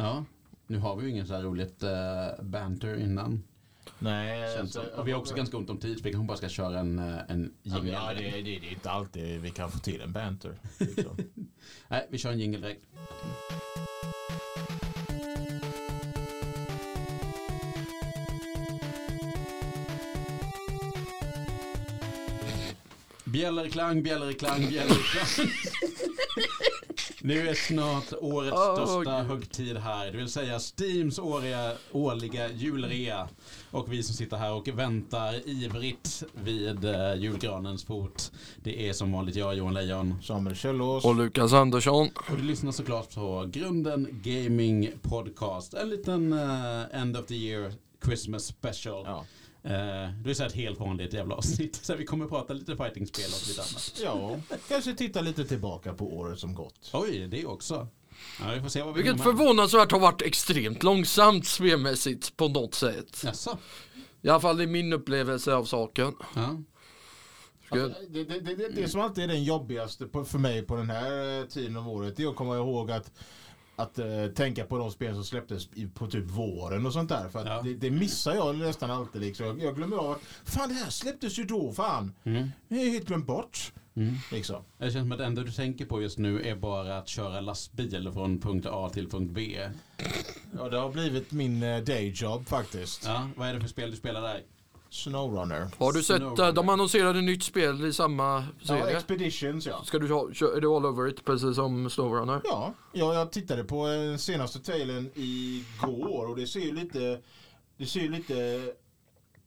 Ja, nu har vi ju ingen så här roligt uh, banter innan. Nej, som. Och vi har också ganska ont om tid så vi kanske bara ska köra en, eh, en jingle. Ja, det, det, det är inte alltid vi kan få till en banter. Liksom. Nej, vi kör en jingle direkt. Bjällerklang, bjällerklang, bjällerklang. Nu är snart årets Åh, största Gud. högtid här, det vill säga Steams åriga, årliga julrea. Och vi som sitter här och väntar ivrigt vid eh, julgranens fot. Det är som vanligt jag, Johan Lejon. Samuel Källås. Och Lukas Andersson. Och du lyssnar såklart på Grunden Gaming Podcast. En liten eh, End of the Year Christmas special. Ja. Eh, det är så här ett helt vanligt jävla avsnitt. Så vi kommer att prata lite fightingspel och lite annat. ja, kanske titta lite tillbaka på året som gått. Oj, det också. Ja, vi får se vad vi Vilket förvånansvärt har varit extremt långsamt spelmässigt på något sätt. Jaså? I alla fall i min upplevelse av saken. Ja. Alltså, det, det, det, det, det som alltid är den jobbigaste på, för mig på den här eh, tiden av året det är att komma ihåg att att eh, tänka på de spel som släpptes på typ våren och sånt där. För Ja. det, det missar jag nästan alltid. Liksom. Jag, jag glömmer av att fan det här släpptes ju då fan. Mm. Det är helt glömt bort. Mm. Liksom. Det känns som att det enda du tänker på just nu är bara att köra lastbil från punkt A till punkt B. Ja, det har blivit min eh, dayjob faktiskt. Ja, vad är det för spel du spelar där? Snowrunner. Har du sett, Snowrunner. eh, de annonserade nytt spel i samma Ja, serie. Expeditions ja. Ska du ha, är du all over it precis som Snowrunner? Ja, ja, jag tittade på den senaste trailern igår och det ser ju lite, det ser ju lite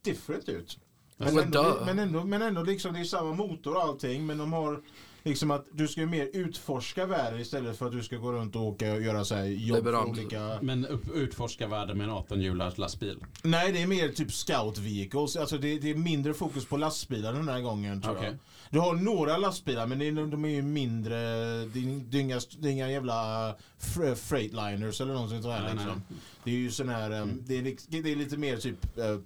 different ut. Men ändå, men ändå, men ändå liksom det är samma motor och allting men de har liksom att du ska ju mer utforska världen istället för att du ska gå runt och åka och göra så här jobb för olika... Men upp, utforska världen med en 18-hjulars lastbil. Nej, det är mer typ scout vehicles. Alltså det, det är mindre fokus på lastbilar den här gången tror Okej. jag. Du har några lastbilar men det är, de är ju mindre, det är, inga, det är inga jävla fr- freightliners eller något sånt där Nej, liksom. nej. Det är ju sån här, um, det, är, det är lite mer typ, uh,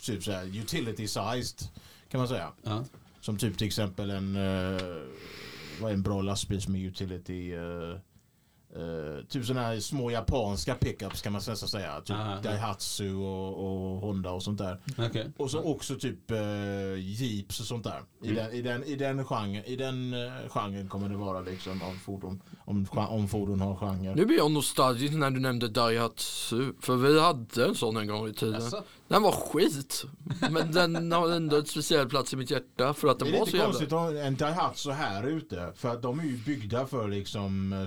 typ så här utility sized kan man säga. Ja. Som typ till exempel en, uh, vad är en bra lastbil som är utility? Uh, eh, Uh, typ sådana här små japanska pickups kan man nästan säga. Typ Aha. Daihatsu och, och Honda och sånt där. Okej. Och så också typ uh, jeeps och sånt där. I, Mm. den, i, den, i, den genren, I den uh, genren kommer det vara liksom av fordon. Om, om fordon har genre. Nu blir jag nostalgisk när du nämnde Daihatsu. För vi hade en sån en gång i tiden. Jaså? Den var skit. Men den har ändå ett speciell plats i mitt hjärta för att Det den är var så lite jävla... konstigt att ha en Daihatsu här ute. För att de är ju byggda för liksom eh,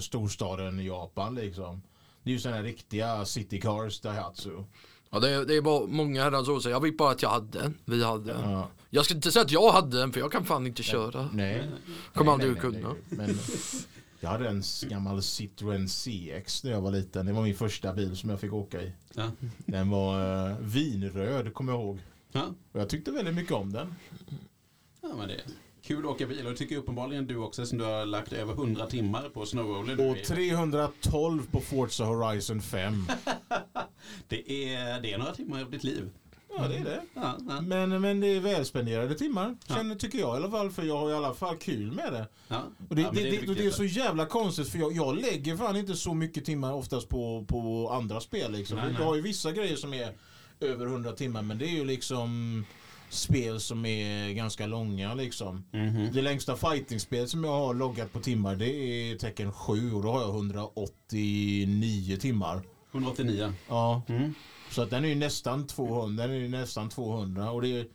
storstaden Japan liksom. Det är ju sådana här riktiga city cars Daihatsu. Ja, det, är, det är bara många herrans år sedan. Jag vet bara att jag hade en. Vi hade en. Ja. Jag ska inte säga att jag hade en för jag kan fan inte köra. Nej. Kommer aldrig att kunna. Men jag hade en gammal Citroen CX när jag var liten. Det var min första bil som jag fick åka i. Ja. Den var uh, vinröd kommer jag ihåg. Ja. Och jag tyckte väldigt mycket om den. ja, men det kul att åka bil och det tycker uppenbarligen du också som du har lagt över 100 timmar på snowroller. Och 312 på Forza Horizon 5. Det är, det är några timmar av ditt liv. Ja det är det. Ja, ja. Men, men det är välspenderade timmar. Känner, tycker jag i alla fall. För jag har i alla fall kul med det. Ja. Och det, Ja, det, det, och det är så jävla konstigt för jag, jag lägger fan inte så mycket timmar oftast på, på andra spel liksom. Nej, nej. Jag har ju vissa grejer som är över 100 timmar men det är ju liksom spel som är ganska långa liksom. Mhm. Det längsta fightingspel som jag har loggat på timmar det är Tekken 7 och då har jag 189 timmar. 189. Ja, Mm. så att den är ju nästan 200. Den är nästan 200 och det är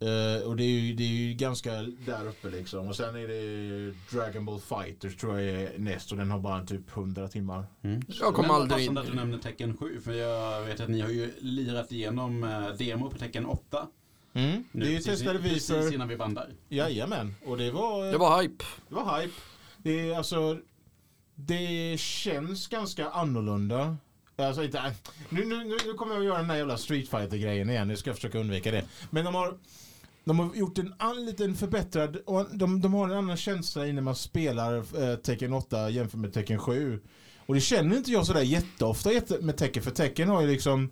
eh, och det är, ju, det är ju ganska där uppe liksom. Och sen är det Dragon Ball Fighters tror jag är näst och den har bara typ 100 timmar. Mm. Jag kom Men aldrig in att du nämner Tecken 7 för jag vet att ni har ju lirat igenom eh, demo på Tecken 8. Mm. Nu, Det precis, testade vi precis för... innan vi bandar. Jajamän. Och det var, Det var hype. det var hype. Det är alltså... Det känns ganska annorlunda. Alltså inte... Nu, nu, nu nu kommer jag att göra den där jävla Street fighter grejen igen. Nu ska jag försöka undvika det. Men de har... De har gjort en an, liten förbättrad... Och de, de har en annan känsla när man spelar eh, Tekken 8 jämfört med Tekken 7. Och det känner inte jag sådär jätteofta jätte, med Tekken. För Tekken har ju liksom...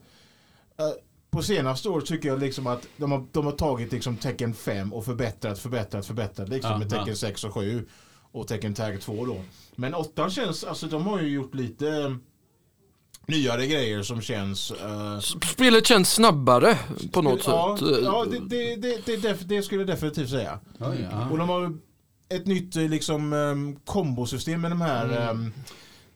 eh, på senaste år tycker jag liksom att de har, de har tagit liksom Tekken 5 och förbättrat, förbättrat, förbättrat. Liksom Ja, med Tekken ja. 6 och 7. Och Tekken Tag 2 då. Men 8 känns, alltså de har ju gjort lite... nyare grejer som känns... eh, Spelet känns snabbare på något ja, sätt. Ja, det, det, det, det, skulle jag definitivt säga. Oj, ja. Och de har ett nytt eh, liksom um, kombosystem med de här... Mm. ehm,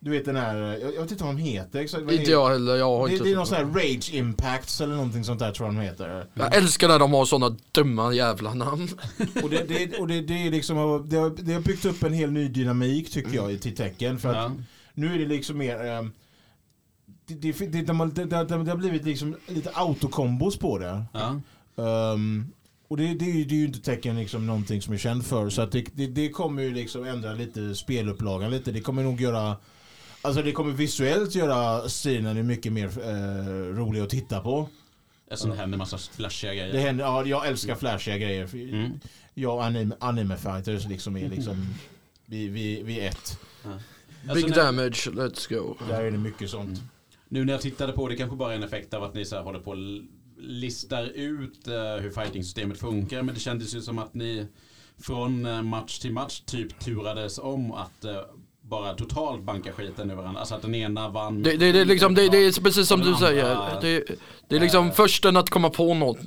du vet den här, jag, jag vet inte vad de heter. Exakt, Inte jag heller, jag har det, inte... det är någon sån här Rage Impacts eller någonting sånt där tror jag de heter. Jag älskar när de har sådana dumma jävla namn. Och det, det, och det, det är liksom, det har, det har byggt upp en hel ny dynamik tycker jag i- till tecken. För att Ja. nu är det liksom mer... ehm, det, det, det, de har- det, det, det har blivit liksom lite autokombos på det. Ja. Ehm, och det, det, det är ju inte tecken liksom någonting som är känd för. Så att det, det, det kommer ju liksom ändra lite spelupplagan lite. Det kommer nog göra... Alltså det kommer visuellt göra stilen mycket mer eh, rolig att titta på. Alltså det händer en massa flashiga Det grejer. händer, ja, jag älskar flashiga grejer. Mm. Jag och anime, anime fighters liksom är liksom... Vi, vi, vi är ett. Alltså, Big när- damage, let's go. Där är det mycket sånt. Mm. Nu när jag tittade på det kanske bara är en effekt av att ni så här håller på och listar ut eh, hur fighting-systemet funkar. Men det kändes ju som att ni från eh, match till match typ turades om att eh, bara totalt banka skiten ur varandra. Alltså att den ena vann. Det, det, det, är liksom, det, det är precis som den du säger. andra- Det, det är liksom Eh. försten att komma på något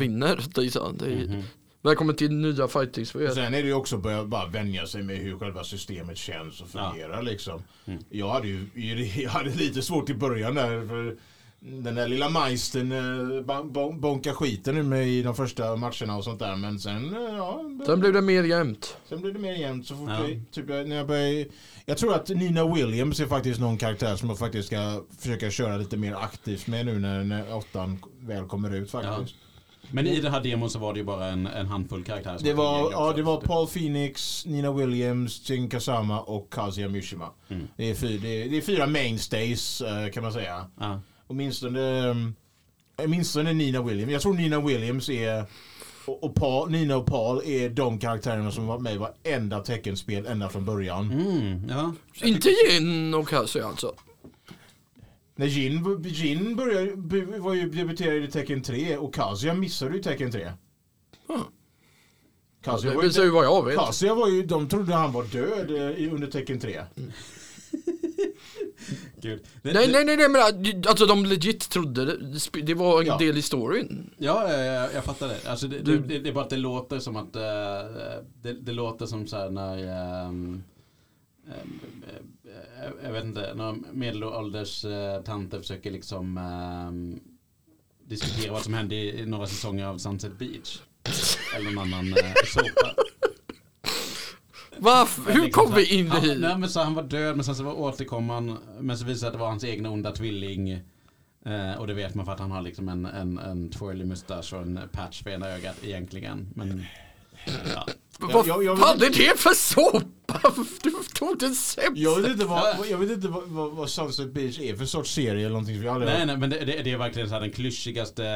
vinner. Det är, så- det är, Mhm. Välkommen till nya Och fighting-spel. sen är det ju också att börja bara vänja sig med hur själva systemet känns och fungerar liksom. Mm. Jag hade ju jag hade lite svårt i början där för den där lilla majsten eh, bon- bon- bonkade skiten ur mig i de första matcherna och sånt där men sen eh, ja, Sen blev det mer jämnt. sen blev det mer jämnt så fort Ja. jag, typ, jag- när jag började, jag tror att Nina Williams är faktiskt någon karaktär som jag faktiskt ska försöka köra lite mer aktivt med nu när, när åttan väl kommer ut faktiskt. Men i det här demon så var det ju bara en, en handfull karaktärer. som Det var, tillgängliga ja, också. det var Paul Phoenix, Nina Williams, Jin Kazama och Kazuya Mishima. Mm. Det, är fyra, det, är, det är fyra mainstays eh, kan man säga. Ja. Åtminstone, åtminstone Nina Williams. Jag tror Nina Williams är och, och Paul, Nina och Paul är de karaktärerna som var med i varenda teckenspel ända från början. Mm, ja. Inte Jin och Kazuya alltså. När Jin, Jin började, var ju debuterade i Tekken 3 och Kazuya missade ju Tekken 3. Ah. Kazuya Det var ju visar ju vad jag vet. Kazuya var ju, de trodde han var död eh, i- under Tekken 3. Gud. Det, Nej, det, nej, nej, nej, men alltså de legit trodde det. Det var en Ja. del i storyn. Ja, ja, ja, jag fattar det. Alltså det, Du- det, det, är bara att det låter som att eh, det, det låter som så här när ehm, eh, jag vet inte, när medelålders uh, tanter försöker liksom ehm, diskutera vad som hände i, några säsonger av Sunset Beach. Eller någon annan uh, såpa. Varför? Hur Liksom kom vi in han, hit? Nej men så han var död men sen så var återkom han Men så visade det sig att det var hans egna onda tvilling eh, Och det vet man för att han har liksom en, en, en twirly mustasch och en patch för ena ögat egentligen Men ja. Vad fan är det för såpa? Du tog den sämsta. Jag vet inte, vad, jag vet inte vad, vad, vad Sunset Beach är för sorts serie eller någonting. Jag har aldrig Nej nej men det, det, det är verkligen så här den klyschigaste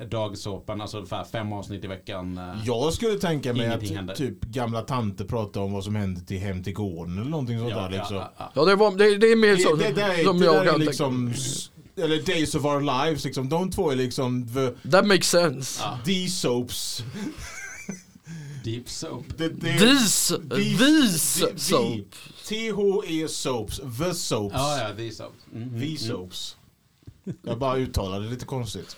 eh, dagsåpan Alltså ungefär fem avsnitt i veckan eh. Jag skulle tänka mig Ingenting händer. att typ gamla tanter pratar om vad som hände till Hem till gården eller någonting sånt ja, där liksom. ja, ja, Ja, det, var, det, det är mer så Det, det, är, som det jag där är liksom, eller Days of Our Lives liksom. De två är liksom the, That makes sense. The soaps. Deep soap Det, det, These, the- these the- soap. THE soaps. The soaps. Ja ja, these soap mm, mm, The mm. soaps. Jag bara uttalade det lite konstigt.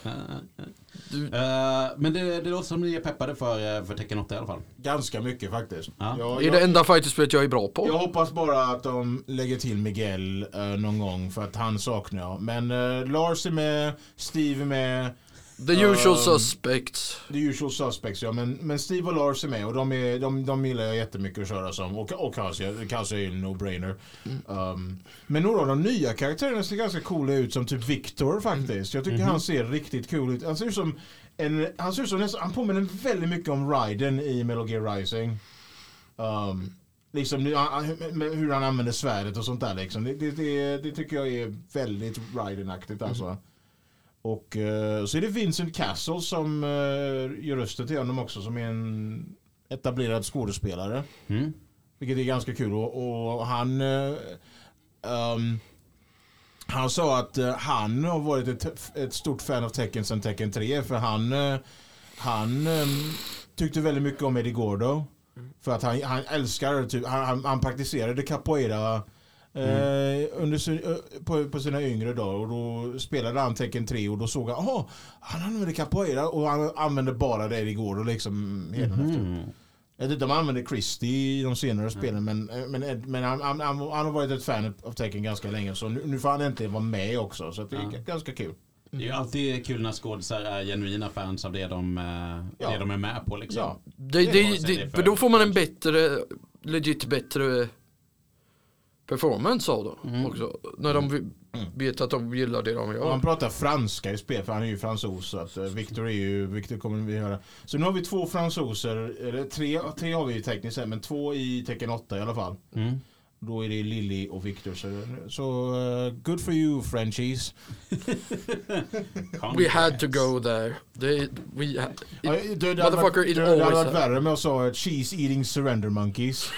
Du- Eh, Men det, det låter som ni är peppade för, eh, för Tekken 8 i alla fall Ganska mycket faktiskt. Ja. Jag, Det är det enda fighterspelet jag är bra på. Jag hoppas bara att de lägger till Miguel eh, någon gång för att han saknar jag. Men Lars är med, Steve är med, The usual Um, suspects. the usual suspects ja. Men, men Steve och Lars är med och de, är, de, de gillar jag jättemycket att köra som. Och, och Kasia, Kasia är en no-brainer. Um, men några av de nya karaktärerna ser ganska coola ut som typ Victor faktiskt. Jag tycker Mhm. han ser riktigt cool ut. Han ser ut som en, han ser ut som nästan, han påminner väldigt mycket om Raiden i Metal Gear Rising. Um, liksom hur han använder svärdet och sånt där liksom. Det, det, det, det tycker jag är väldigt Raiden-aktigt alltså. Och eh, så är det Vincent Castle som uh, gör rösten till honom också som är en etablerad skådespelare. mm. Vilket är ganska kul och, och han eh, ehm, Han sa att eh, han har varit ett, ett stort fan av Tekken sedan Tekken 3 för han eh, Han ehm, tyckte väldigt mycket om Eddie Gordo. För att han, han älskar typ, han, han, han praktiserade capoeira Eh, under eh, på, på sina yngre dagar och då spelade han Tekken 3 och då såg han oh, han använder capoeira och han använde bara det igår och liksom hädanefter. Mm. Jag vet inte om han använder Christie i de senare spelen men, eh, men, Ed- men han, han, han, han har varit ett fan av Tekken ganska länge så nu, nu får han äntligen vara med också så att det är Ja. ganska kul. Det är ju alltid kul när skådisar är genuina fans av det de, Ja. det de är med på liksom. Ja. Det, Det det, för då får man en bättre, legit bättre performance av dem Mm. också. När de vi- vet att de gillar det de Och gör. han pratar franska i spel för han är ju fransos så att eh, Victor är ju, Victor kommer vi höra. Så nu har vi två fransoser, eller tre, tre har vi tekniskt sett men två i tecken 8 i alla fall. Mm. Då är det Lily och Victor så, så eh, good for you Frenchies. We had to go there. Det, we ha, Ja, det, det, Motherfucker, varit, it det, det hade always varit värre med att säga cheese eating surrender monkeys.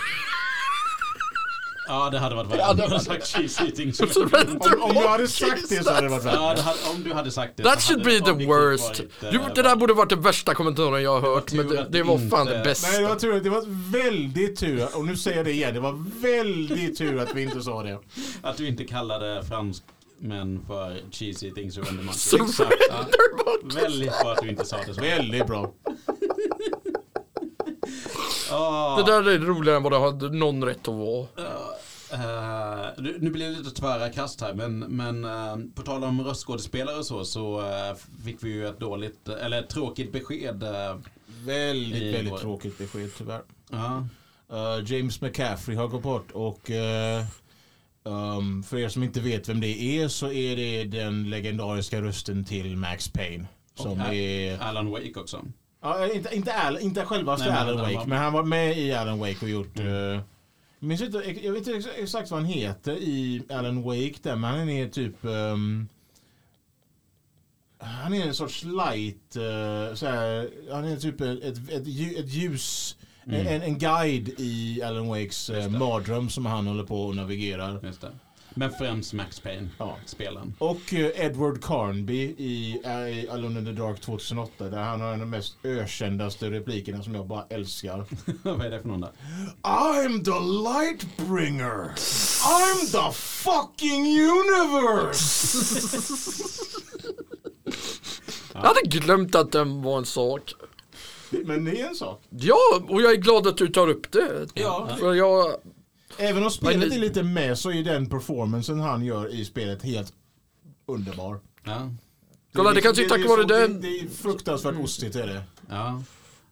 Ja det hade varit Ja, värre. det Du hade sagt cheese eating. Om, om du hade sagt det så hade det varit Ja, värre. det hade, om du hade sagt det That should be the worst. varit, Du, det där borde varit den värsta kommentaren jag har hört. Men det, det var fan inte- det bästa. Nej, det var, tur, det var väldigt tur, och nu säger jag det igen, det var väldigt tur att vi inte sa det. Att du inte kallade fransmän för cheese eating surrender monkeys. Så- Exakt. Ja. Väldigt bra att du inte sa det så. Väldigt bra. Ah. Det där är roligare än vad det hade någon rätt att vara. Eh, nu, nu blir det lite tvära kast här men, men eh, på tal om röstskådespelare och så så eh, fick vi ju ett dåligt, eller ett tråkigt besked. Väldigt, väldigt vår- tråkigt besked tyvärr. ja. Uh, James McCaffrey har gått bort och uh, um, för er som inte vet vem det är så är det den legendariska rösten till Max Payne. Som Och Al- är... Alan Wake också. Ja, inte, inte, Al, inte självaste Nej, Alan Wake, var- men han var med i Alan Wake och gjort... Mm. eh, jag, minns inte, jag vet inte ex- exakt vad han heter i Alan Wake där, men han är typ... ehm, han är en sorts light, uh, såhär, han är typ ett, ett, ett, ett ljus, Mm. en, en guide i Alan Wakes uh, mardröm som han håller på och navigerar. Men främst Max Payne, Ja. spelen. Och eh, Edward Carnby i, i Alone in the Dark 2008 där han har en av de mest ökändaste replikerna som jag bara älskar. Vad är det för någon där? I'm the light bringer. I'm the fucking universe. Jag hade glömt att den var en sak. Men det är en sak. Ja, och jag är glad att du tar upp det. Ja. För jag, Även om spelet är lite med så är den performancen han gör i spelet helt underbar. Ja. Kolla, det kanske är tack vare den. Det, är fruktansvärt ostigt är det. ja.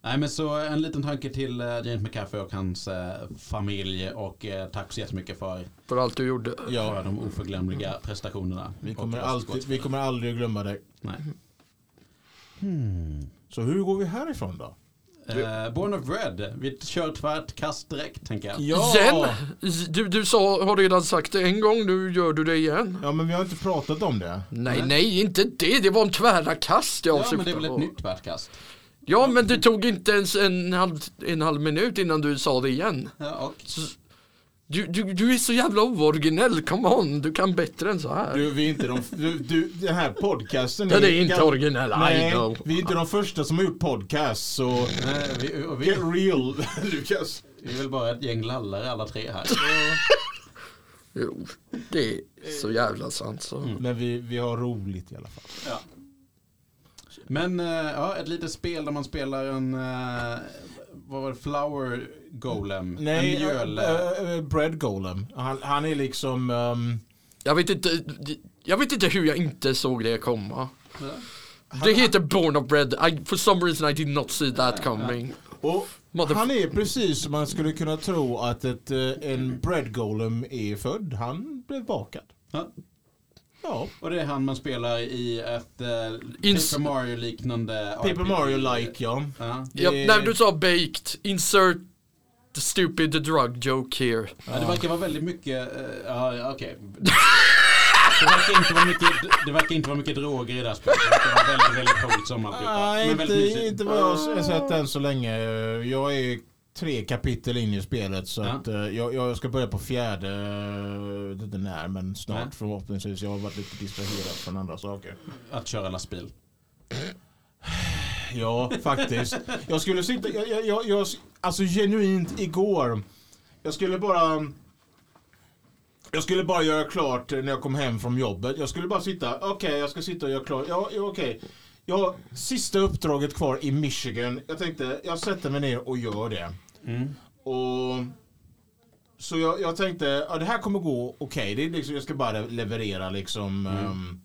Nej men så en liten tanke till eh, James McCaffrey och hans eh, familj och eh, tack så jättemycket för, för allt du gjorde. Ja. för de oförglömliga prestationerna. Vi kommer, alltid, vi kommer aldrig att glömma dig. Nej. Så hur går vi härifrån då? Eh, Born of Red, vi kör tvärt kast direkt tänker jag. Igen? Du, du sa, har redan sagt det en gång, nu gör du det igen. Ja men vi har inte pratat om det. Nej, Nej. nej, inte det. Det var en tvära kast jag Ja men det är väl ett nytt tvärt kast. Ja, men det tog inte ens en halv, en halv minut innan du sa det igen. Ja, och Du, du, du är så jävla ooriginell, come on, du kan bättre än så här. Du, vi är inte de, du, du, den här podcasten Den är inte originell, I Nej, know. vi är inte de första som har gjort podcast så nej, vi, vi, get real Lukas. vi är väl bara ett gäng lallare alla tre här. Jo, det är så jävla sant så. Mm. Men vi, vi har roligt i alla fall. Ja. Men eh, ja, ett litet spel där man spelar en eh, vad var det, Flower Golem. Nej, en mjöl. äh, Bread Golem. Han, han är liksom... ehm, Jag vet inte, jag vet inte hur jag inte såg det komma. Ja. Det heter Born of Bread, I, for some reason I did not see that coming. och han är precis som man skulle kunna tro att ett, eh, en Bread Golem är född. Han blev bakad. Ja. Ja, Och det är han man spelar i ett eh, Ins- Paper Mario-liknande Paper RPG. Mario-like ja. Ja. Ja, Det- när du sa baked, insert the stupid drug joke here. Ja, det verkar vara väldigt mycket, eh, ja ja, okej. Det verkar, inte vara mycket, det verkar inte vara mycket droger i det här spelet. Det verkar vara väldigt, väldigt coolt sommarflippat. Nej, inte, inte vad jag har sett än så länge. Jag är tre kapitel in i spelet så Ja. att eh, jag, jag ska börja på fjärde, jag vet inte när men snart Nej. förhoppningsvis. Jag har varit lite distraherad från andra saker. Att köra lastbil. Ja, faktiskt. Jag skulle sitta, jag, jag, jag, jag, alltså genuint igår. Jag skulle bara Jag skulle bara göra klart när jag kom hem från jobbet. Jag skulle bara sitta, okej jag ska sitta och göra klart. Ja, ja okej. Jag har sista uppdraget kvar i Michigan. Jag tänkte, jag sätter mig ner och gör det. Mm. Och så jag, jag tänkte, ja det här kommer gå okej. Det är liksom, jag ska bara leverera liksom. ehm,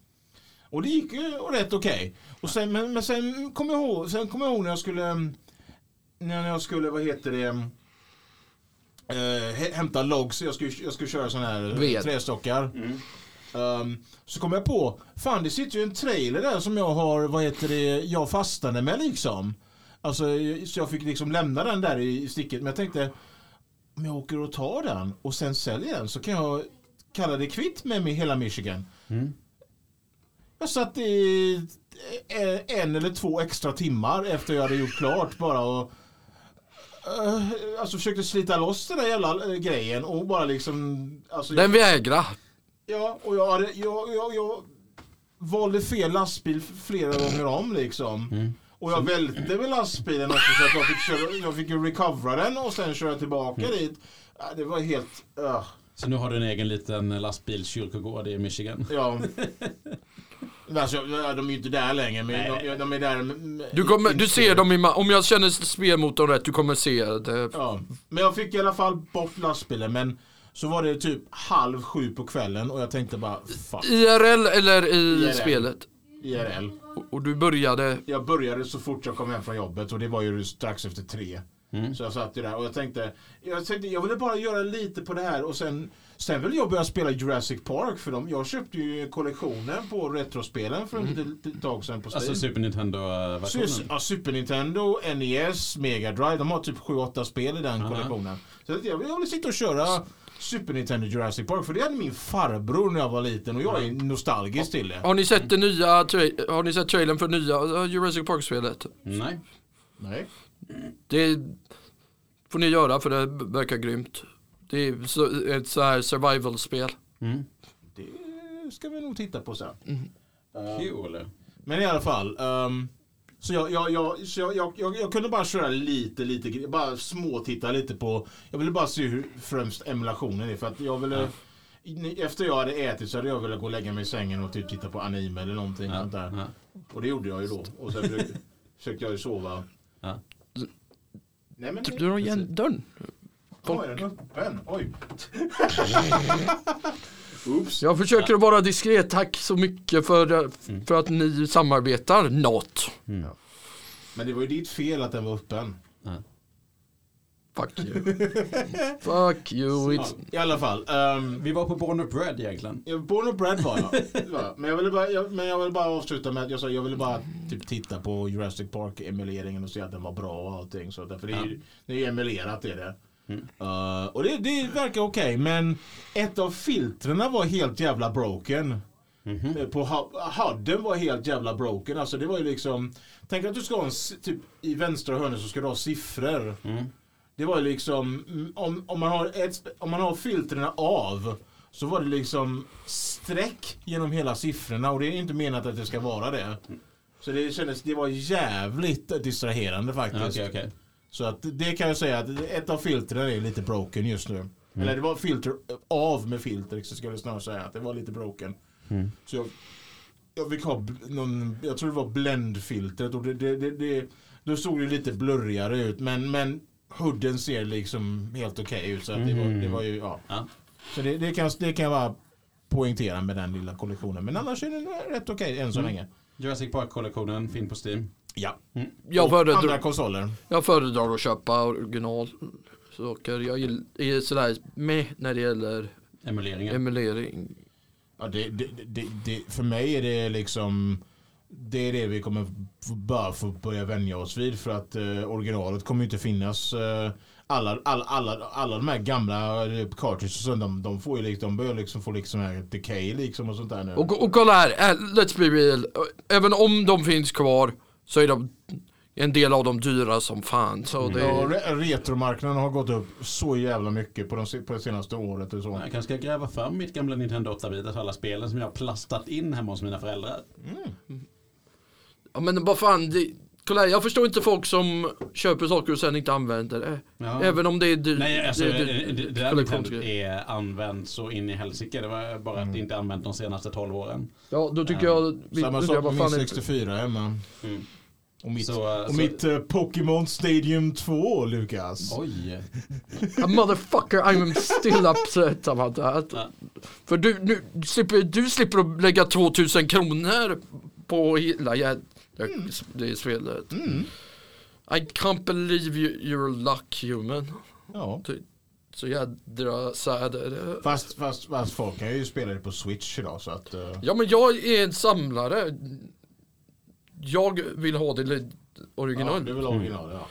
och det gick ju rätt okej. Och sen, men, men sen kom jag ihåg, sen kom jag ihåg när jag skulle, mm, när jag skulle, vad heter det, eh, hä- hämta logs. Jag skulle, jag skulle köra sådana här Ved. trästockar. Ehm, så kom jag på, fan det sitter ju en trailer där som jag har, vad heter det, jag fastnade med liksom. Alltså, så jag fick liksom lämna den där i sticket. Men jag tänkte, om jag åker och tar den och sen säljer den så kan jag kalla det kvitt med mig hela Michigan. Mm. Jag satt i eh, en eller två extra timmar efter jag hade gjort klart bara och eh, Alltså försökte slita loss den där jävla eh, grejen och bara liksom alltså, Den vägrar. Ja, och jag, hade, jag, jag, jag valde fel lastbil flera gånger om liksom. Mm. Och jag välte med lastbilen också så att jag fick, köra, jag fick ju recovera den och sen köra tillbaka dit. Ja, det var helt... Uh, Så nu har du en egen liten lastbilskyrkogård i Michigan. ja. Alltså, de är ju inte där längre men de, de är där Du, kommer, du ser dem i, om jag känner spelmotorn rätt, du kommer se det. Ja, men jag fick i alla fall bort lastbilen men så var det typ halv sju på kvällen och jag tänkte bara fuck IRL eller i IRL. spelet? IRL. Och, och du började, Jag började så fort jag kom hem från jobbet och det var ju strax efter tre. Mm. Så jag satt ju där och jag tänkte, jag tänkte jag ville bara göra lite på det här och sen Sen vill jag börja spela Jurassic Park för dem. Jag köpte ju kollektionen på retrospelen för ett litet tag sedan på Steam. Alltså Super Nintendo-versionen. ja, Super Nintendo, NES, Mega Drive. De har typ 7-8 spel i den Aha. kollektionen. Så jag jag vill sitta och köra Super Nintendo Jurassic Park för det hade min farbror när jag var liten och jag är nostalgisk till det. har ni sett den nya, har ni sett trailern för nya uh, Jurassic Park-spelet? Nej. Nej. Det får ni göra för det verkar grymt. Det är så, ett så här survival-spel. Mm. Det ska vi nog titta på sen. Kul. Men i alla fall. ehm, så jag, jag, jag, så jag, jag, jag, jag kunde bara köra lite, lite, bara småtitta lite på. Jag ville bara se hur främst emulationen är för att jag ville. i- Efter jag hade ätit så hade jag velat gå och lägga mig i sängen och typ titta på anime eller någonting Ja, sånt där. ja. Och det gjorde jag ju då. Och sen försökte, försökte jag ju sova. Ja. Nej men Du har igen dörren. Oj, den är öppen. Oj. Oops. Jag försöker att vara diskret. Tack så mycket för, för att ni samarbetar. Not. Men det var ju ditt fel att den var öppen. Fuck you. Fuck you. It's, I alla fall. ehm, Vi var på Born of Bread egentligen. Ja, Born of Bread var jag. Men jag ville bara, jag, men jag ville bara avsluta med att jag sa jag ville bara typ titta på Jurassic Park emuleringen och se att den var bra och allting. Så därför det är ju det är ju emulerat det är det. Uh, och det, det verkar okej men ett av filtrerna var helt jävla broken. Eh, På ha- HUDen var helt jävla broken. Alltså det var ju liksom Tänk att du ska ha en typ i vänstra hörnet så ska du ha siffror. Mm. Det var ju liksom mm, om, om, man har ett, om man har filtrerna av så var det liksom streck genom hela siffrorna och det är inte menat att det ska vara det. Så det kändes, det var jävligt distraherande faktiskt. Okej, okej. Så att det kan jag säga att ett av filtren är lite broken just nu. Eller det var filter av med filter så ska jag snarare säga att det var lite broken. Mm. Så jag, jag fick ha någon, jag tror det var bländfiltret och det, det, det, det då såg det lite blurrigare ut men, men hooden ser liksom helt okej ut så att det, var, det var ju ja. Ja. Så det, det, kan, det kan jag bara poängtera med den lilla kollektionen men annars är den rätt okej än så länge. Jurassic Park-kollektionen, fin på Steam. Ja. jag, Och andra föredrar, konsoler. jag föredrar att köpa original saker. Jag är sådär med när det gäller Emuleringen. emulering. Ja, det, det, det, det, för mig är det liksom det är det vi kommer bara få börja vänja oss vid för att eh, originalet kommer ju inte finnas. Eh, alla, alla, alla, alla de här gamla eh, cartridges och de, de får ju liksom, de börjar liksom få liksom här decay liksom och sånt där nu. Och, och kolla här, äh, let's be real. Även om de finns kvar så är de en del av dem dyra som fan. Så det, Ja, re- retromarknaden har gått upp så jävla mycket på, de, på det senaste året och så. Jag kanske ska gräva fram mitt gamla Nintendo 8-bitars alla spelen som jag har plastat in hemma hos mina föräldrar. Ja, men vad fan, det, kolla här, jag förstår inte folk som köper saker och sen inte använder det. Ja. Även om det är dyrt. Nej, alltså det, det, det, där är använt så in i helsike. Det var bara att det inte använt de senaste 12 åren. Ja, då tycker jag... Vi, Samma sak med min fan är- 64 hemma. Mm. Och mitt, Så, eh, och så- mitt eh, Pokémon Stadium 2, Lukas. Oj. A motherfucker, I'm still upset about that. Ja. För du, nu, slipper, du slipper att lägga 2000 kronor på hela jä- det spelet. Mm. I can't believe you, you're luck human. Ja. Så jädra sad är det. Fast, fast, fast folk kan ju spela det på Switch idag så att... eh, Ja men jag är en samlare. Jag vill ha det li- ja, original. det är väl original, ja.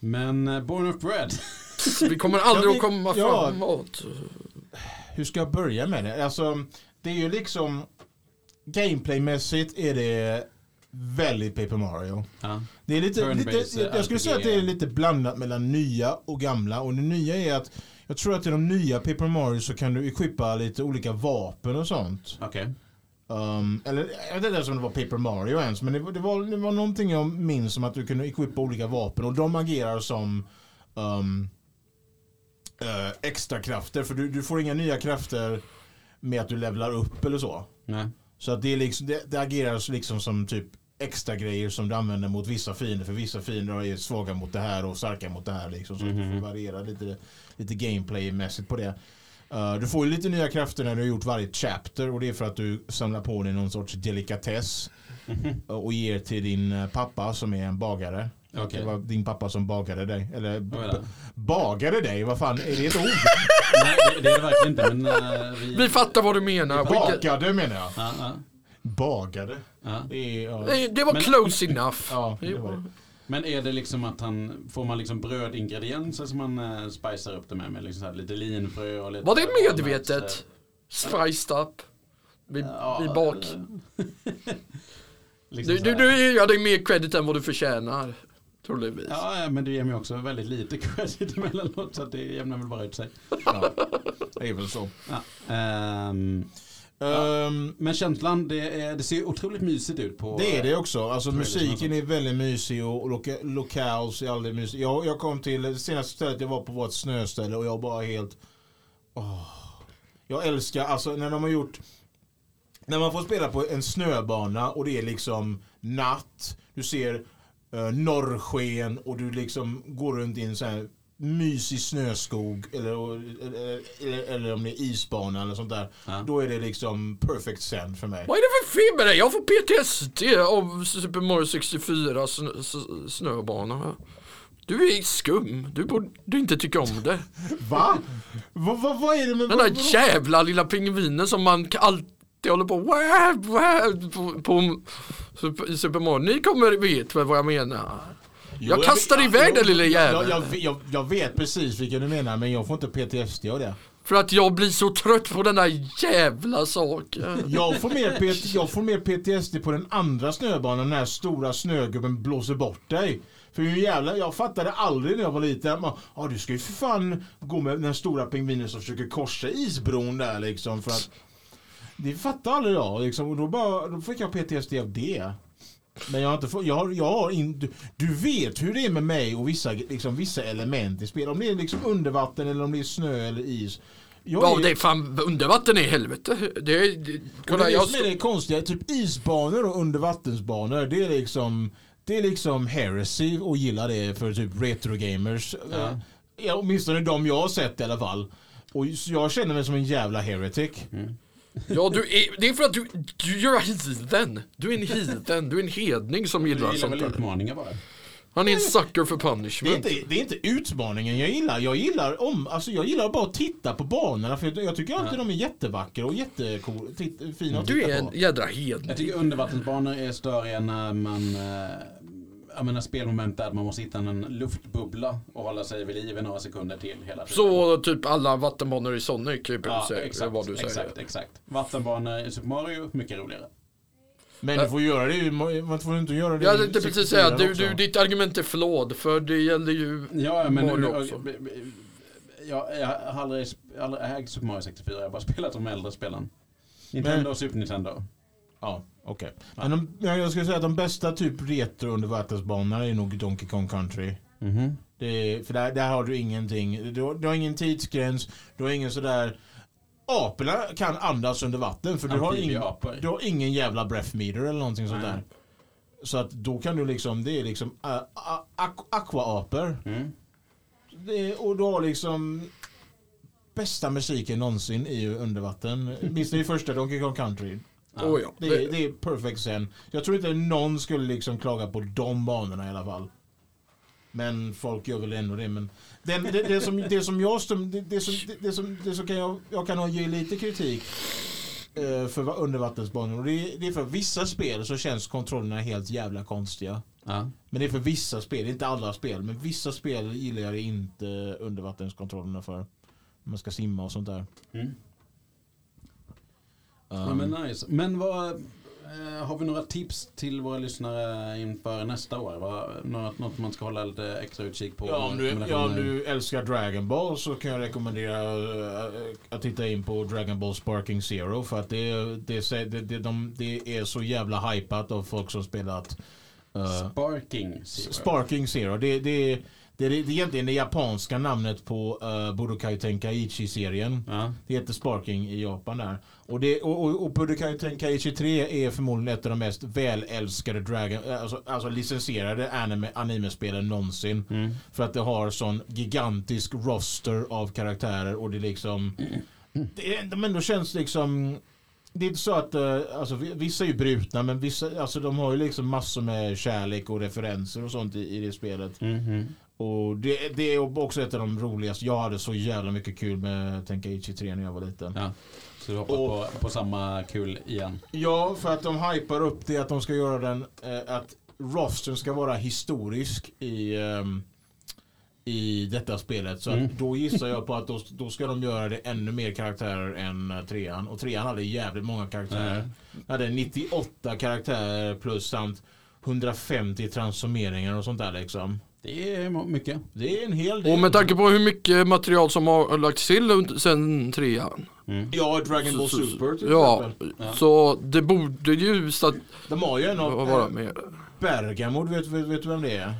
Men eh, Born of Bread. Vi kommer aldrig Ja, att vi- komma ja. framåt. Hur ska jag börja med det? Alltså, det är ju liksom... Gameplaymässigt är det väldigt Paper Mario. Ja. Det är lite, lite jag, jag skulle säga att det är lite blandat mellan nya och gamla. Och det nya är att jag tror att i de nya Paper Mario så kan du equippa lite olika vapen och sånt. Okej. Um, eller jag vet inte ens om det var Paper Mario ens men det, var- det, var, det var någonting jag minns som att du kunde equippa olika vapen och de agerar som um, eh, extra krafter för du, du får inga nya krafter med att du levlar upp eller så. Nej. Så att det, är liksom, det, det agerar liksom som typ extra grejer som du använder mot vissa fiender för vissa fiender är svaga mot det här och starka mot det här liksom. Så att du Mhm. får variera lite, lite gameplaymässigt på det. Uh, du får ju lite nya krafter när du har gjort varje chapter och det är för att du samlar på dig någon sorts delikatess Mhm. uh, och ger till din uh, pappa som är en bagare. Okej. Det var din pappa som bagade dig. Eller bagade dig, vad fan, är det ett ord? Nej, det, det är det verkligen inte. Men uh, vi... Vi fattar vad du menar. Bakade menar jag. Ja, ja, Bagade. ja. Det är, ja. Nej, Det var Men- close enough. Ja, det var det. Men är det liksom att han, får man liksom brödingredienser som man uh, spicar upp det med? med liksom så här lite linfrö och lite... Var det medvetet? Spiced up? Vi, Ja, vi bak. liksom Du, du, ger jag dig mer credit än vad du förtjänar. Troligtvis. Ja, men du ger mig också väldigt lite credit emellanåt så att det jämnar väl bara ut sig. Ja, det är väl så. Ja. Ehm, men känslan, det, är, det ser otroligt mysigt ut på... det är det också. Alltså musiken är väldigt mysig och loka, locales är aldrig mysig. Jag, jag kom till senaste stället jag var på var ett snöställe och jag bara helt... åh. Jag älskar, alltså när de har gjort... När man får spela på en snöbana och det är liksom natt. Du ser uh, norrsken och du liksom går runt i en sån här mysig snöskog eller, eller, eller, eller om det är isbana eller sånt där. Ja. Då är det liksom perfect send för mig. Vad är det för fel med dig? Jag får PTSD av Super Mario 64 snö, snöbana. Du är skum. Du borde inte tycka om det. Va? Vad va, vad är det med... Den vad- där jävla lilla pingvinen som man alltid håller på wah, wah, på, på Super- Super Mario. Ni kommer vet vad jag menar. Jo, jag kastar vet- iväg den lilla jag, jäveln. jag, jag, jag, jag vet precis vilken du menar men jag får inte PTSD av det. För att jag blir så trött på den där jävla saken. Jag får, mer PT, jag får mer PTSD på den andra snöbanan när stora snögubben blåser bort dig. För hur jävla, jag fattade aldrig när jag var liten. Man, ah, du ska ju för fan gå med den stora pingvinen som försöker korsa isbron där liksom. För att, det fattade aldrig jag liksom. Och då, bara, då fick jag PTSD av det. Men jag har inte fått, jag har, jag har in, du, du vet hur det är med mig och vissa, liksom, vissa element i spel. Om det är liksom undervatten eller om det är snö eller is. Jag Ja, är- det är fan undervatten i helvete. Det är, det, kolla, det är jag som är det konstiga, typ isbanor och undervattensbanor, det är liksom det är liksom heresy och gilla det för typ retrogamers. Ja. Ja. åtminstone de jag har sett i alla fall. Och jag känner mig som en jävla heretic. Ja, du är, det är för att du, du a heathen. Du är en heathen, du är en hedning som gillar gillar sånt väl där. utmaningar bara? Han är en sucker för Det är, punishment. inte, det är inte utmaningen jag gillar. Jag gillar, om, alltså jag gillar bara att titta på banorna för jag, jag tycker alltid de är jättevackra och jättecool, titt, fina att Du titta är en på. jädra Jag hedning. tycker undervattensbanor är större än när man eh, jag menar spelmoment där man måste hitta en luftbubbla och hålla sig vid liv i några sekunder till hela tiden. Så typ alla vattenbanor i Sonic, typ, ja, säger, exakt, vad du säger. exakt, exakt. Vattenbanor i Super Mario, mycket roligare. Men du får göra det, man får inte göra det Jag tänkte precis 64 säga, du, du, ditt argument är flawed, för det gäller ju Ja, men Mario också. jag, jag har aldrig, aldrig ägt Super Mario 64, jag har bara spelat de äldre spelen. Nintendo Men- och Super Nintendo. Ja. Okej. Men de, ja, jag skulle säga att de bästa typ retro undervattensbanorna är nog Donkey Kong Country. Mhm. Det är, för där, där har du ingenting. Du, har- du har ingen tidsgräns. Du har ingen sådär... Aporna kan andas under vatten för du har, ing, Amfibieapor. du har ingen jävla breath meter eller någonting sånt där. Så att då kan du liksom, det är liksom uh, aqu- aquaapor. Mm. Det Och du har liksom bästa musiken någonsin i undervatten. Minns ni första Donkey Kong Country? Ja. Oh, ja. Det, är- det är perfect sen. Jag tror inte någon skulle liksom klaga på de banorna i alla fall. Men folk gör väl ändå det. Men den, det, det, som, det som jag det, det, som, det, det som, det som kan jag, jag kan ha ge lite kritik eh, för va- undervattensbanor. Och det, det är för vissa spel så känns kontrollerna helt jävla konstiga. Ja. Men det är för vissa spel, inte alla spel. Men vissa spel gillar jag inte undervattenskontrollerna för. Man ska simma och sånt där. Mm. Um, men nice. Men vad, eh, har vi några tips till våra lyssnare inför nästa år? Vad, något, något man ska hålla lite extra utkik på? Ja om, du, ja, om du älskar Dragon Ball så kan jag rekommendera eh, att titta in på Dragon Ball Sparking Zero för att det, det, det, det, de, det är så jävla hypat av folk som spelat eh, Sparking Zero. Sparking Zero. Det, det, det, det är egentligen det japanska namnet på uh, Budokai Tenkaichi-serien. Ja. Det heter Sparking i Japan där. Och, det, och, och, och Budokai Tenkaichi 3 är förmodligen ett av de mest välälskade Dragon, alltså, alltså licensierade anime, animespelen någonsin. Mm. För att det har sån gigantisk roster av karaktärer och det liksom... Det, de ändå känns liksom... Det är inte så att, eh, alltså vi- vissa är ju brutna men vissa, alltså de har ju liksom massor med kärlek och referenser och sånt i, i det spelet. Mhm. Och det, det är också ett av de roligaste. Jag hade så jävla mycket kul med Tenkaichi 3 när jag var liten. Ja. Så du hoppas Och- på, på samma kul igen? Ja, för att de hypar upp det att de ska göra den, eh, att rostern ska vara historisk i, ehm, i detta spelet. Så Mm. då gissar jag på att då, då ska de göra det ännu mer karaktärer än eh, trean. Och trean hade jävligt många karaktärer. Hade 98 karaktärer plus samt 150 transformeringar och sånt där liksom. Det är mycket. Det är en hel del. Och med tanke på hur mycket material som har lagts till sen trean. Mm. Ja, Dragon Ball Så- Super till Ja, exempel. Ja. så det borde ju stat- De har ju en av vara med. Bergamo, vet, vet, vet du vem det är?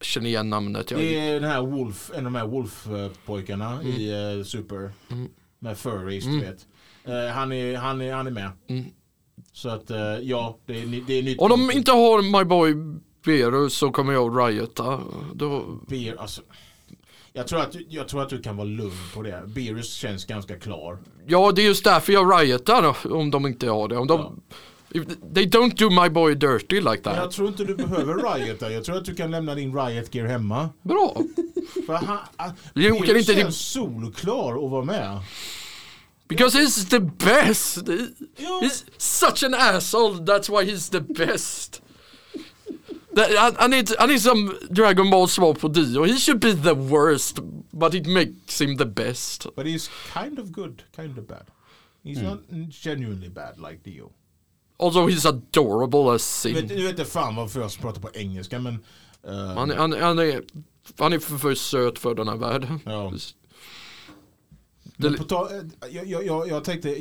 Känner igen namnet. Jag, Det är den här Wolf, en av de här Wolf-pojkarna i eh, Super. Mm. Med furries, Mm. du vet. Eh, han, är, han, är, han är med. Mm. Så att eh, ja, det är, det är nytt. Om de inte har My Boy Beru så kommer jag att riota. Då, Beer, alltså, jag, tror att, jag tror att du kan vara lugn på det. Beerus känns ganska klar. ja, det är just därför jag riotar om de inte har det. Om de, Ja. they don't do My Boy dirty like Men jag that. tror inte du behöver Riot där. Jag tror att du kan lämna din Riot Gear hemma. Bra. För han, till- känns solklar att vara med. Because he's the best. He's such an asshole, that's why he's the best. Han, han, är, han är som Dragon Ball svar på Dio. He should be the worst, but it makes him the best. But he's kind of good, kind of bad. He's not genuinely bad like Dio. Also he's adorable as Nu vet, sin. nu vet jag fan varför jag pratar på engelska men... eh, Han, han, han, är, han är för, för söt för den här världen. ja. Men på ta, eh, jag, jag, jag, jag tänkte,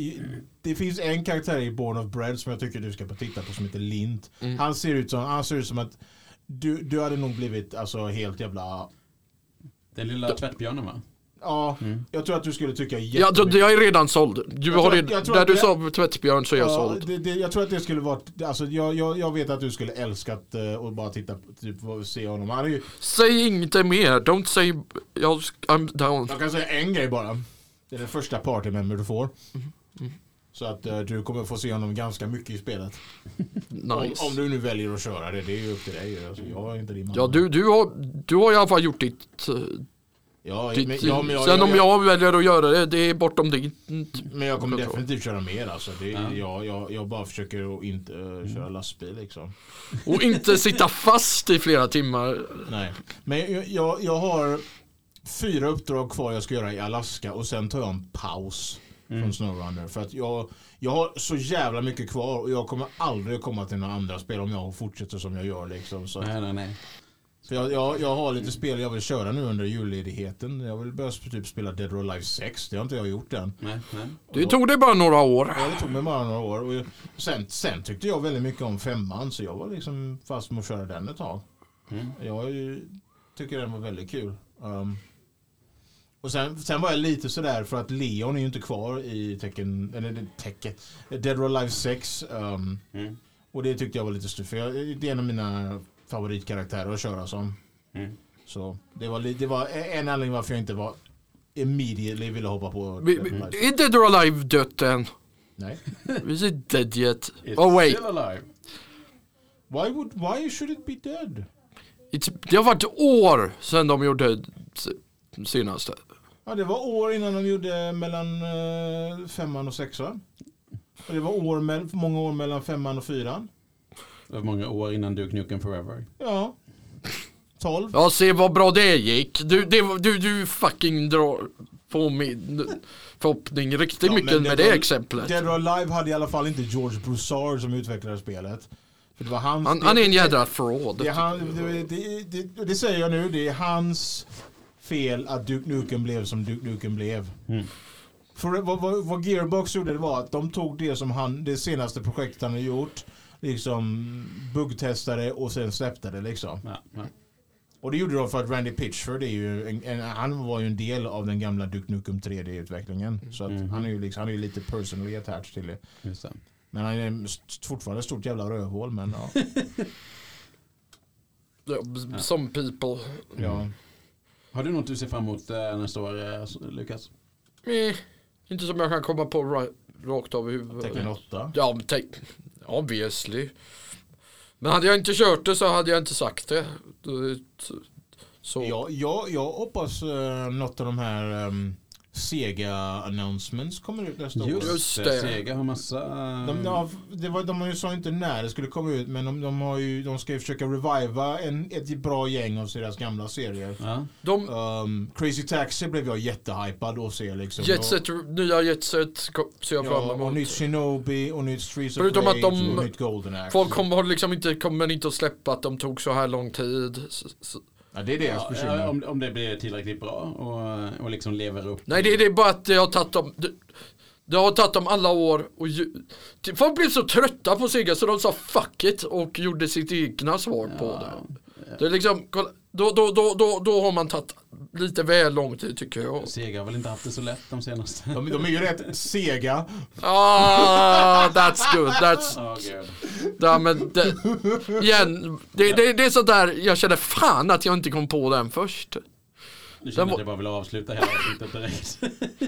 det finns en karaktär i Born of Bread som jag tycker du ska titta på som heter Lint. Mm. Han, ser ut som, han ser ut som att du, du hade nog blivit alltså helt jävla... Den lilla tvättbjörnen va? Ja, Mm. jag tror att du skulle tycka Ja, jättemycket. då, jag är redan såld. Du Jag har redan, jag tror där att du sa tvättbjörn så är jag Ja, såld. det, det, jag tror att det skulle vara, alltså jag, jag, jag vet att du skulle älskat uh, att bara titta, på- typ se honom. Han är ju, Säg inte mer, don't say, jag, I'm down. jag kan säga en grej bara. Det är den första partymember du får. Mm-hmm. Så att eh, du kommer få se honom ganska mycket i spelet. Om, Nice. om du nu väljer att köra det, det är ju upp till dig. Alltså, jag är inte din mamma. Ja, du, du, har, du har i alla fall gjort ditt, eh, Ja, ditt men, ja, men jag, Sen jag, om jag väljer att göra det, det är bortom ditt. men jag kommer jag definitivt köra mer alltså. Det, Ja. jag, jag, jag bara försöker att inte eh, köra lastbil liksom. Och inte sitta fast i flera timmar. Nej. Men jag, jag, jag har fyra uppdrag kvar jag ska göra i Alaska och sen tar jag en paus från Snowrunner. För att jag, jag har så jävla mycket kvar och jag kommer aldrig komma till några andra spel om jag fortsätter som jag gör liksom. Så Nej, nej, nej. Så jag, jag, jag har lite spel jag vill köra nu under julledigheten. Jag vill börja typ spela Dead or Alive 6. Det har inte jag gjort än. Nej, nej. Det tog det bara några år. Ja, det tog mig bara några år. Och sen, sen tyckte jag väldigt mycket om femman så jag var liksom fast med att köra den ett tag. Mm. Jag tycker den var väldigt kul. Um, och sen, sen var jag lite sådär för att Leon är ju inte kvar i tecken, eller det- tecken, Dead or Alive 6. Um, Mm. och det tyckte jag var lite för jag, det är en av mina favoritkaraktärer att köra som. Mm. Så det var, det var en anledning varför jag inte var immediately ville hoppa på Vi- Dead or vi- Alive. Är Dead or Alive dött än? Nej. Is it dead yet? It's Oh wait, still alive. Why, would, why should it be dead? It's, det har varit år sedan de gjorde senaste. Ja, det var år innan de gjorde mellan eh, femman och sexan. Och det var år med, många år mellan femman och fyran. Det var många år innan Duke Nukem Forever. Ja. 12. Ja, se vad bra det gick. Du, det, du, du fucking drar på min förhoppning riktigt Ja, mycket med det var- exemplet. Dead or Alive hade i alla fall inte George Broussard som utvecklade spelet. För det var hans, Han, det, han är en jädra fraud. det, han, det, det, det, det säger jag nu, det är hans fel att Duke Nukem blev som Duke Nukem blev. Mm. För vad, vad, vad Gearbox gjorde det var att de tog det som han, det senaste projektet han har gjort, liksom buggtestade och sen släppte det liksom. Ja, ja. Och det gjorde de för att Randy Pitchford är ju en, en, han var ju en del av den gamla Duke Nukem 3D-utvecklingen. Så att Mhm. han är ju liksom, han är ju lite personally attached till det. Just det. Men han är fortfarande ett stort jävla rövhål men ja. Ja, Some people. ja. Har du något du ser fram emot eh, nästa år, eh, Lukas? Eh, inte som jag kan komma på ra- rakt av i Tecken huvudet. 8. Ja, men tänk, obviously. Men hade jag inte kört det så hade jag inte sagt det. Så. Ja, ja, jag hoppas något av de här um, Sega announcements kommer ut nästa år. Just det. Sega har massa... De, ja, det var, de har ju sa inte när det skulle komma ut men de, de, har ju, de ska ju försöka reviva en, ett bra gäng av deras gamla serier. Ja. De, Um, Crazy Taxi blev jag jättehypad att se liksom. Jetset, nya Jetset ser jag fram Ja, och emot. nytt Shinobi och nytt Streets of Förutom att Rage de- och nytt Golden Axe. Folk kommer liksom inte, kommer inte att släppa att de tog så här lång tid. Så, så. Ja, det är deras Ja, bekymmer. ja, om, om det blir tillräckligt bra och, och liksom lever upp. Nej, det, det är bara att det har tagit dem, det, det har tagit dem alla år och folk blev så trötta på Sega så de sa fuck it och gjorde sitt egna svar på det. Det är liksom, då, då, då, då, då har man tagit lite väl lång tid tycker jag. Sega har väl inte haft det så lätt de senaste. De, de är ju rätt sega. Ah, that's good. That's, Ja, gud. Ja, men det, igen, det, det, det är sådär, jag känner fan att jag inte kom på den först. Den känner var- att jag bara vill avsluta hela avsnittet direkt.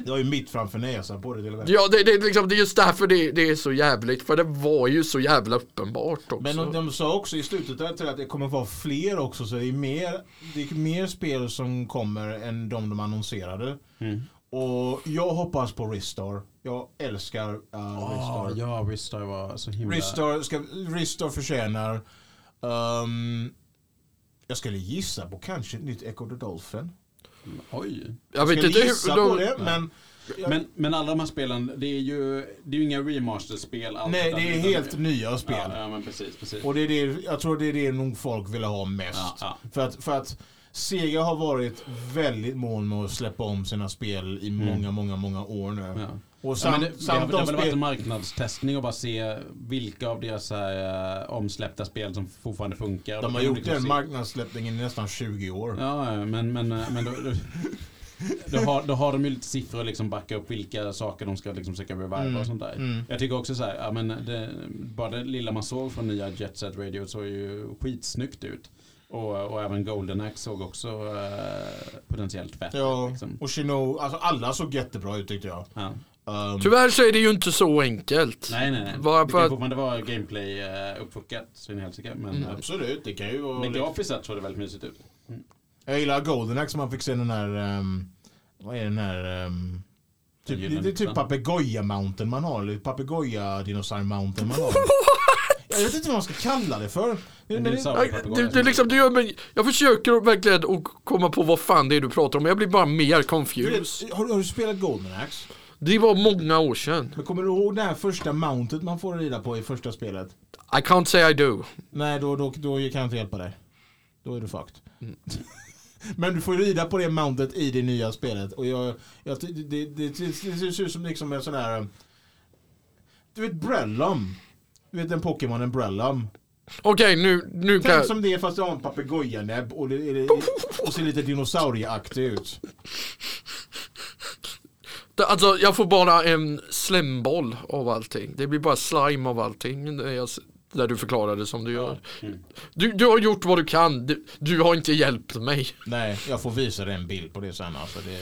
Du har ju mitt framför näsan på det till och med. Ja, det, det, är liksom, det är just därför det, det är så jävligt, för det var ju så jävla uppenbart också. Men de, de sa också i slutet där till att det kommer vara fler också så det är mer, det är mer spel som kommer än de de annonserade. Mm. Och jag hoppas på Ristar. Jag älskar uh, Ja, Ristar. ja, Ristar var så himla... Ristar, ska, Ristar förtjänar um, jag skulle gissa på kanske ett nytt Echo the Dolphin. Oj. jag vet skulle inte gissa hur, på de, det, men jag- Men, men alla de här spelen, det är ju, det är ju inga remasterspel. nej, det är helt nya spel. Ja, ja, men precis, precis. Och det är det, jag tror det är det nog folk vill ha mest. Ja, ja. För, att, för att Sega har varit väldigt mån med att släppa om sina spel i många, många, många år nu. Ja. Och Ja, samt, men det, samt det har väl varit en marknadstestning och bara se vilka av deras här, eh, omsläppta spel som fortfarande funkar. De har gjort liksom den se- marknadssläppningen i nästan 20 år. Ja, ja, men, men, eh, men då, då, har, då har de ju lite siffror att liksom backa upp vilka saker de ska liksom försöka reviva Mm, och sånt där. mm. Jag tycker också så här, ja, men det, bara det lilla man såg från nya Jet Set Radio såg ju skitsnyggt ut. Och, och även Golden Axe såg också eh, potentiellt fett Ja. Liksom. och Shino, alltså alla såg jättebra ut tyckte jag. Ja. Um, tyvärr så är det ju inte så enkelt. Nej, nej, nej. Bara det kan att- fortfarande vara gameplay uh, uppfuckat så in i helsike. Men, Mm. eh, Absolut, det kan ju vara... men grafiskt sett såg det väldigt mysigt ut. Jag gillar Golden Axe, man fick se den här... Um, vad är den här... Um, typ, gyllene det är typ papegoja-mountain man har. eller Papegoja-dinosaur-mountain man har. jag vet inte vad man ska kalla det för. Det, det är liksom, det gör mig, jag försöker verkligen att komma på vad fan det är du pratar om, men jag blir bara mer Du vet, confused. har, har du spelat Golden Axe? Det var många år sedan. Men kommer du ihåg det här första mountet man får rida på i första spelet? I can't say I do. Nej, då, då, då kan jag inte hjälpa dig. Då är du fucked. Mm. Men du får rida på det mountet i det nya spelet. Och jag, jag, det, det, det, det ser ut som liksom en sån här... Du vet Brellum? Du vet en Pokémon, en Brellum? Okej, nu, nu kan Tänk jag... som det fast du har en papegojanäbb och, är det, och ser lite dinosaurieaktig ut. Alltså jag får bara en slemboll av allting. Det blir bara slime av allting. När, du förklarar det som du gör. Mm. Du, du har gjort vad du kan. Du, du har inte hjälpt mig. Nej, jag får visa dig en bild på det sen. Alltså det,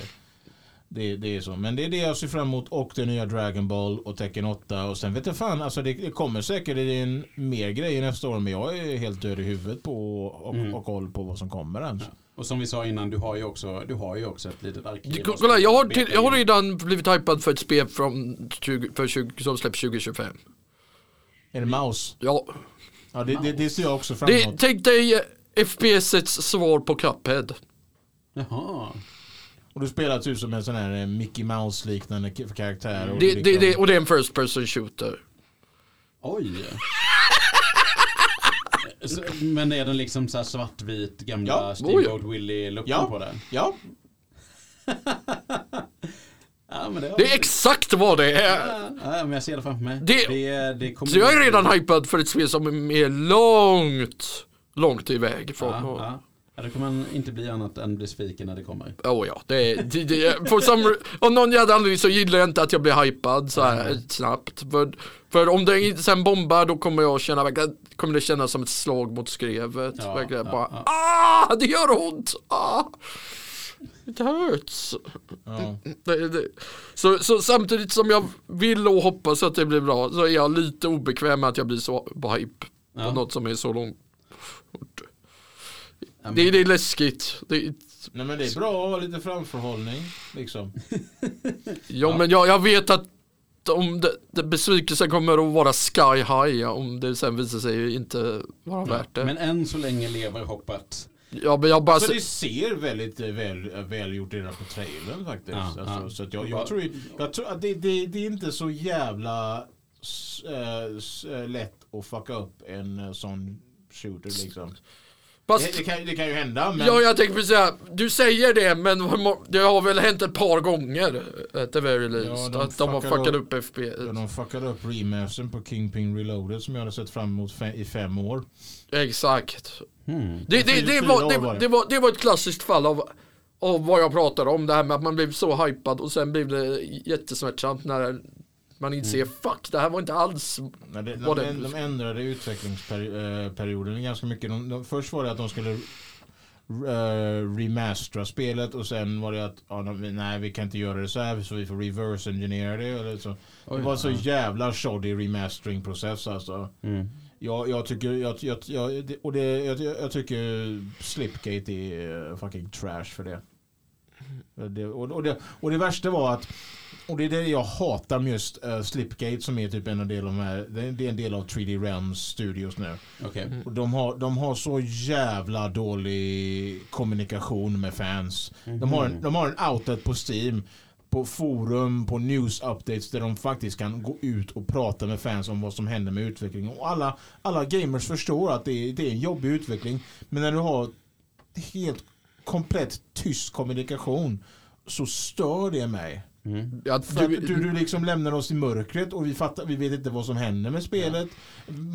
det, det är så. Men det är det jag ser fram emot och det nya Dragon Ball och Tekken 8 och sen vet jag fan, alltså det, det kommer säkert en mer grejer nästa år men jag är helt död i huvudet på och, Mm. och koll på vad som kommer ens. Och som vi sa innan, du har ju också, du har ju också ett litet arkiv. Kolla, jag har, till, jag har redan blivit hypad för ett spel från 20, för 20, som släpps 2025. Är det Mouse? Ja, Ja, det, det, det ser jag också fram det, emot. tänk dig eh, FPSets svar på Cuphead. Jaha. Och du spelar typ som en sån här eh, Mickey Mouse-liknande karaktär. Och Det, liksom- det, det, och det är en first person shooter. Oj. Så, men är den liksom så svartvit gamla Ja. Steamboat Willie-looken Ja. på den? Ja, Ja, det, Det är exakt vad det är. ja, ja, men jag ser det framför mig. Det- det, det kommer Så jag är redan hypad för ett spel som är långt, långt iväg från. Ja, ja. det kommer man inte bli annat än besviken när det kommer. Oh ja, det, det, det, for some, av någon jävla anledning så gillar jag inte att jag blir hypad så här snabbt. För, för om det sen bombar då kommer jag känna, kommer det kännas som ett slag mot skrevet. Ja, verkligen ja, bara, ja. ah, det gör ont! Ah, it hurts. ja. Det, det. Så, så samtidigt som jag vill och hoppas att det blir bra så är jag lite obekväm med att jag blir så hype på något som är så långt. Ja, men- Det, det är läskigt. Det, Nej men det är bra att ha lite framförhållning. Liksom. Ja, men jag, jag vet att om det, det besvikelsen kommer att vara sky high om det sen visar sig inte vara värt det. Men än så länge lever hoppet. ja, men jag bara, Alltså det ser väldigt eh, väl, eh, välgjort redan på trailern faktiskt. Ja, alltså, ja. Så att jag, jag, tror, jag tror att det, det, det är inte så jävla s, eh, s, lätt att fucka upp en sån shooter liksom. Fast, Det, det, kan, det kan ju hända men... ja, jag tänker precis säga, du säger det men det har väl hänt ett par gånger at the very least. Ja, de att de har fuckat upp- upp FPS. Ja, de fuckade upp remastern på Kingpin Reloaded som jag hade sett fram emot fe, i fem år. Exakt. Hmm. Det, det, Fyra- det, fyra var, år var det, det. det, var, det var ett klassiskt fall av, av vad jag pratade om. Det här med att man blev så hypad och sen blev det jättesmärtsamt när man inser fuck det här var inte alls Nej, det, de, det- de, de ändrade utvecklingsperioden ganska mycket. De, de, först var det att de skulle uh, remastera spelet och sen var det att ja, de, nej vi kan inte göra det så här så vi får reverse engineera det. Eller så. Oj, det var så ja. jävla shoddy remastering process alltså. Mm. Jag, jag tycker, jag, jag, jag, det- och det, jag, jag tycker Slipgate är eh, fucking trash för det. det, och, och, det och det värsta var att och det är det jag hatar med just uh, Slipgate som är typ en del av de här, det är det är en del av 3D Realms Studios nu. Okej. Och de har, de har så jävla dålig kommunikation med fans. De, har en, de har en outlet på Steam, på forum, på news updates där de faktiskt kan gå ut och prata med fans om vad som händer med utvecklingen. Och alla, alla gamers förstår att det är, det är en jobbig utveckling. Men när du har helt komplett tyst kommunikation så stör det mig. Mm. att du, du, du liksom lämnar oss i mörkret och vi, fattar, vi vet inte vad som händer med spelet.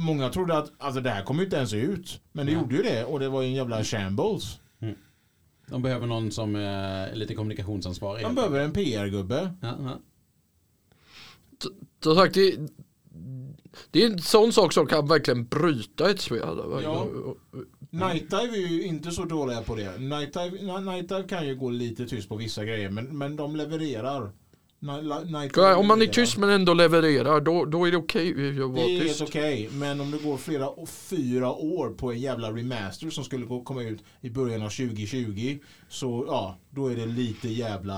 Många trodde att alltså, det här kommer inte ens ut. Men det Ja. gjorde ju det och det var ju en jävla shambles. De behöver någon som är lite kommunikationsansvarig. Man behöver en PR-gubbe. Ja, ja. som sagt, det, det är en sån sak som kan verkligen bryta ett spel. Ja. Night Dive är ju inte så dåliga på det. Night Dive, Night Dive kan ju gå lite tyst på vissa grejer men, men de levererar. Ni- Night Dive Om man är tyst men ändå levererar, då, då är det okej att Det vara är helt tyst. okej, men om det går flera och fyra år på en jävla remaster som skulle gå- komma ut i början av 2020 så ja, då är det lite jävla...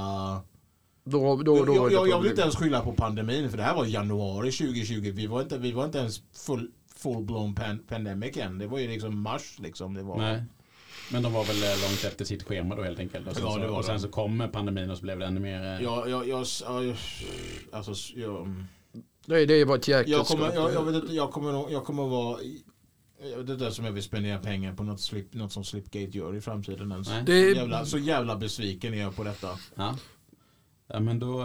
Då, då, då jag, det jag, jag vill inte ens skylla på pandemin för det här var januari 2020. Vi var inte, vi var inte ens full, full-blown pan, pandemic än. Det var ju liksom mars liksom. Det var, Nej. Men de var väl eh, långt efter sitt schema då helt enkelt. Och sen, Ja, det så, var och sen så kom pandemin och så blev det ännu mer... eh, Jag, jag, jag, alltså, jag, Nej, det var ett jäkla jag, kommer, jag, jag vet inte, jag kommer, jag kommer att vara Det är det som jag vill spendera pengar på något, slip, något som Slipgate gör i framtiden ens. Nej. Det jävla, så jävla besviken är jag på detta. Ja. Ja men då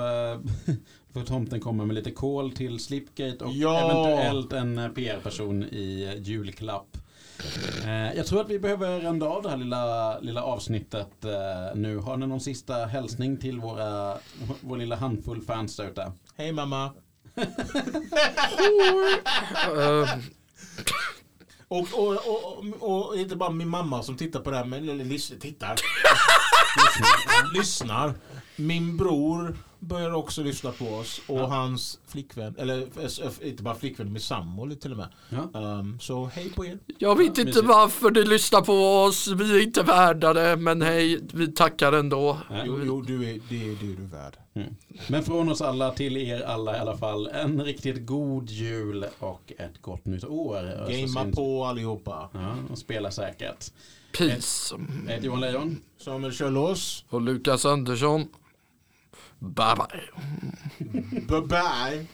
får tomten komma med lite kol till Slipgate och Ja. eventuellt en PR-person i julklapp. Eh, jag tror att vi behöver runda av det här lilla, lilla avsnittet eh, nu. Har ni någon sista hälsning till våra, vår lilla handfull fans där ute? Hej mamma. Och, och, och, och, och inte bara min mamma som tittar på det här, men eller, tittar. lyssnar. lyssnar. Min bror börjar också lyssna på oss och Ja. hans flickvän, eller inte bara flickvän, med sambo till och med. Ja. Um, så hej på er. jag vet inte mysigt. varför du lyssnar på oss, vi är inte värda det, men hej, vi tackar ändå. Ja. Jo, jo du är, det, är- det är du värd. Mm. Men från oss alla till er alla i alla fall en riktigt god jul och ett gott nytt år. Gamea på allihopa. Ja, och spela säkert. Peace. Jag heter Johan Lejon. Samuel Kjellås. Och Lukas Andersson. Bye bye. Bye bye.